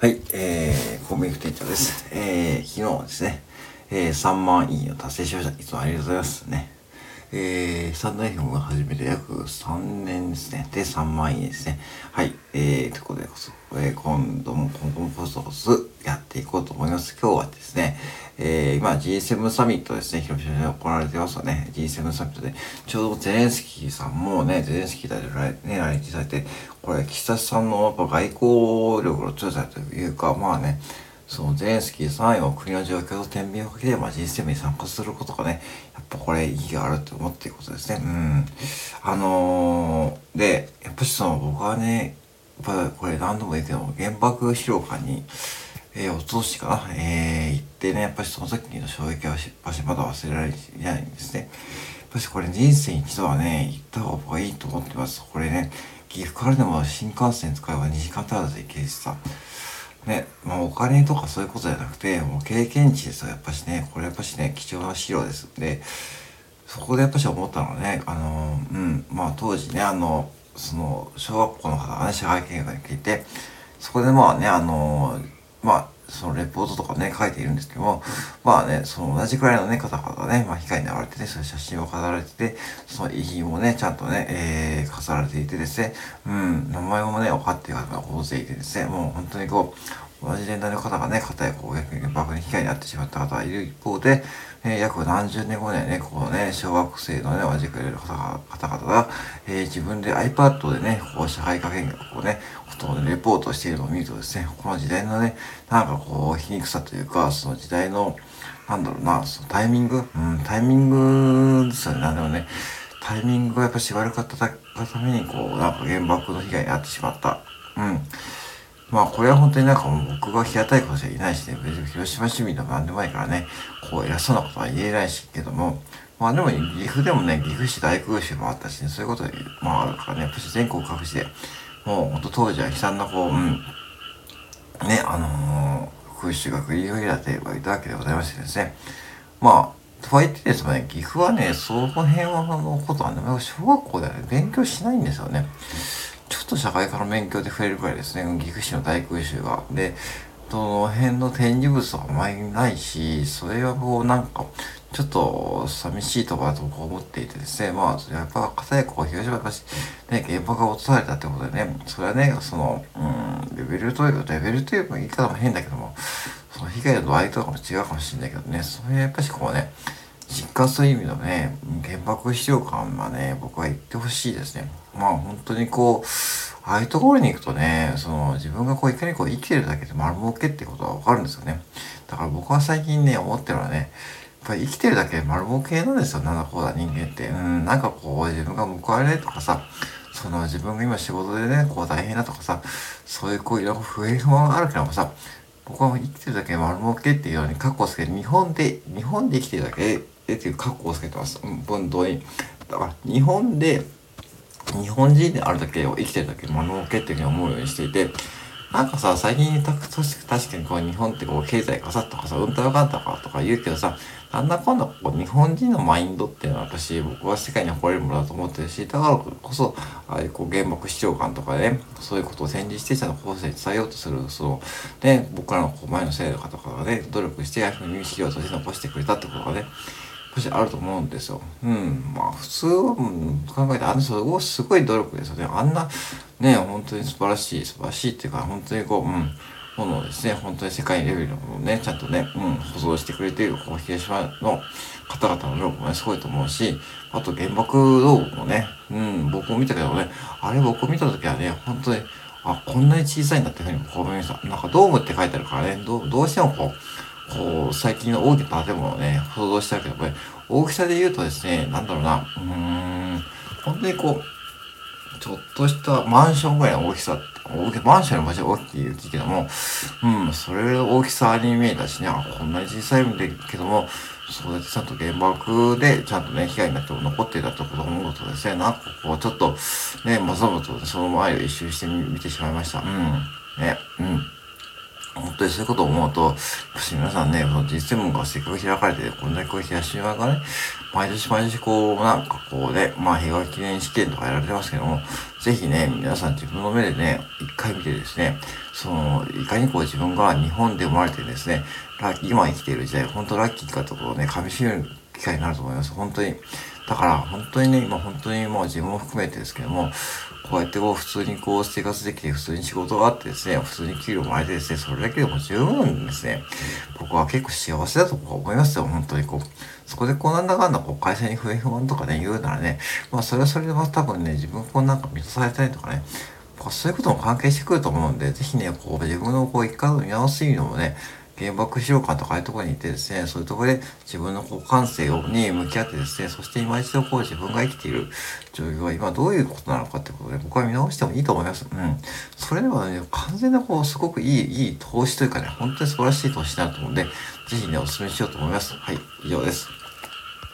はい、えー、コンビニ店長です。えー、昨日ですね、えー、3万いいを達成しました。いつもありがとうございますね。えー、スタンド FM が始めて約3年ですね。で、3万いいですね。はい、えー、ということでこそ、えー、今度も、今後もコツコツやっていこうと思います。今日はですね、えー、今 G7 サミットですね、広島で行われてますよね。G7 サミットで、ちょうどゼレンスキーさんもね、ゼレンスキー大統領ね、来日されて、これ、岸田さんのやっぱ外交力の強さというか、まあね、そのゼレンスキーさんを国の状況と天秤をかけて、まあ、G7 に参加することがね、やっぱこれ意義があると思っていることですね。うん。あのー、で、やっぱしその僕はね、ぱりこれ何度も言うけども、原爆資料館に、えー、おととしかな、えー、行ってね、やっぱりその時の衝撃はやっぱしまだ忘れられないんですね。やっぱしこれ人生一度はね、行った方がいいと思ってます。これね、岐阜からでも新幹線使えば2時間足らず行けるしさ、ね、まあお金とかそういうことじゃなくて、もう経験値ですよ、やっぱしね、これやっぱしね、貴重な資料です。で、そこでやっぱし思ったのはね、あの、うん、まあ当時ね、あの、その、小学校の方がね、社会見学に来て、そこでまあね、あの、まあ、そのレポートとかね、書いているんですけども、まあね、その同じくらいのね、方々がね、まあ、被害に遭われてね、そういう写真を飾られてて、その遺品もね、ちゃんとね、えー、飾られていてですね、うん、名前もね、分かっている方が大勢いてですね、もう本当にこう、同じ年代の方がね、片やこう、逆に爆に被害に遭ってしまった方がいる一方で、えー、約何十年後にね、こうね、小学生のね、同じくれる方が方々が、えー、自分で iPad でね、こう、社会科見学をね、ことをね、レポートしているのを見るとですね、この時代のね、なんかこう、皮肉さというか、その時代の、なんだろうな、そのタイミング？うん、タイミングですよね。なんだろうね。タイミングがやっぱし悪かったために、こう、なんか原爆の被害に遭ってしまった。うん。まあこれは本当になんかもう僕が平たいことじゃいないしね、別に広島市民でもなんでもないからね、こう偉そうなことは言えないしけども、まあでも岐阜でもね、岐阜市大空襲もあったしね、そういうことまあるからね、やっぱし全国各地で、もう本当当時は悲惨なこう、うん、ね、あのー、空襲が繰り広げられてはいたわけでございましてですね、まあ、とはいってですね、岐阜はね、その辺はのことはね、小学校ではね、勉強しないんですよね。ちょっと社会科の勉強で触れるくらいですね、岐阜市の大空襲が。で、その辺の展示物はあまりないし、それはこうなんか、ちょっと寂しいとかと思っていてですね、まあ、やっぱ、片やこう、広島だし、ね、原爆が落とされたってことでね、それはね、その、うん、レベルという、レベルという言い方も変だけども、その被害の度合いとかも違うかもしれないけどね、それはやっぱしこうね、実感する意味のね、原爆資料館はね、僕は行ってほしいですね。まあ本当にこう、ああいうところに行くとね、その自分がこういかにこう生きてるだけで丸儲けってことはわかるんですよね。だから僕は最近ね、思ってるのはね、やっぱり生きてるだけで丸儲けなんですよ、なんだこうだ人間って。うん、なんかこう自分が報われないとかさ、その自分が今仕事でね、こう大変だとかさ、そういうこういろいろ不平不満があるけどもさ、僕は生きてるだけで丸儲けっていうように覚悟をつけて、日本で、日本で生きてるだけで、っていう覚悟をつけてます。本当に。だから、日本で、日本人であるだけを生きてるだけ丸儲けっていうふうに思うようにしていて、なんかさ、最近た確かにこう日本ってこう経済がさっとかさ、うんたらかんたかとか言うけどさ、なんだかんだこう日本人のマインドっていうのは私、僕は世界に誇れるものだと思ってるし、だからこそ、ああいうこう原爆視聴館とかね、そういうことを戦時指定者の後世に伝えようとする、その、ね、僕らのこう前の世代の方がね、努力して、民資料として残してくれたってことがね、少しあると思うんですよ。うん。まあ普通は、考えてあんなすごい、すごい努力ですよね。あんな、ね、本当に素晴らしい、素晴らしいっていうか、本当にこう、うん、ものをですね、本当に世界レベルのものをね、ちゃんとね、うん、保存してくれている、こう、広島の方々の努力もね、すごいと思うし、あと原爆動画もね、うん、僕も見たけどね、あれ僕見た時はね、本当に、あ、こんなに小さいんだっていうふうにこう思いました。なんかドームって書いてあるからね、どどうしてもこう、こう、最近の大きな建物をね、想像したけど、これ、大きさで言うとですね、なんだろうな、うーん、本当にこう、ちょっとしたマンションぐらいの大きさ、大きマンションよりもちろん大きいけども、うん、それの大きさに見えたしね、あ、こんなに小さいんだけども、そうやってちゃんと原爆でちゃんとね、被害になって残っていたところを思うとですね、なんかこう、ちょっと、ね、まざまとその前を一周してみてしまいました。うん。ね、うん。本当にそういうことを思うと、もし皆さんね、その実践文がせっかく開かれて、こんなにこう、東島がね、毎年毎年こう、なんかこうね、まあ平和記念式典とかやられてますけども、ぜひね、皆さん自分の目でね、一回見てですね、その、いかにこう自分が日本で生まれてですね、ラ今生きている時代、本当ラッキーかところをね、噛み締める機会になると思います。本当に。だから本当にね、今本当にもう自分も含めてですけども、こうやってこう普通にこう生活できて普通に仕事があってですね、普通に給料もらえてですね、それだけでも十分ですね、僕は結構幸せだと思いますよ、本当にこう。そこでこうなんだかんだこう会社に不平不満とかね、言うならね、まあそれはそれでまた多分ね、自分こうなんか満たされたいとかね、そういうことも関係してくると思うんで、ぜひね、こう自分のこう一回見直す意味でもね、原爆資料館とかああいうところに行ってですね、そういうところで自分のこう感性に向き合ってですね、そして今一度こう自分が生きている状況は今どういうことなのかってことで僕は見直してもいいと思います。うん。それではね、完全なこうすごくいい、いい投資というかね、本当に素晴らしい投資になると思うんで、ぜひね、お勧めしようと思います。はい、以上です。